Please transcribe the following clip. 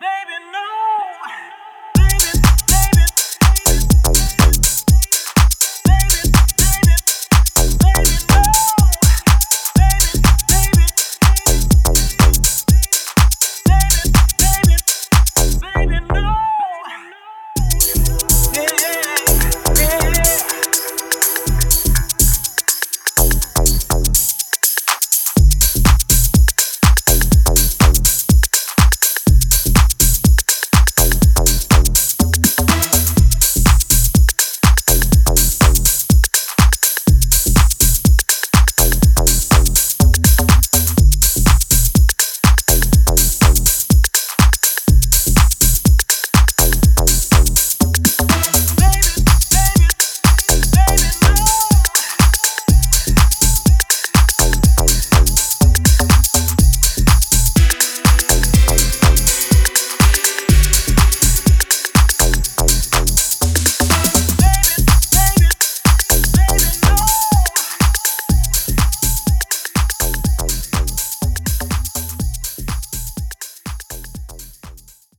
baby, no.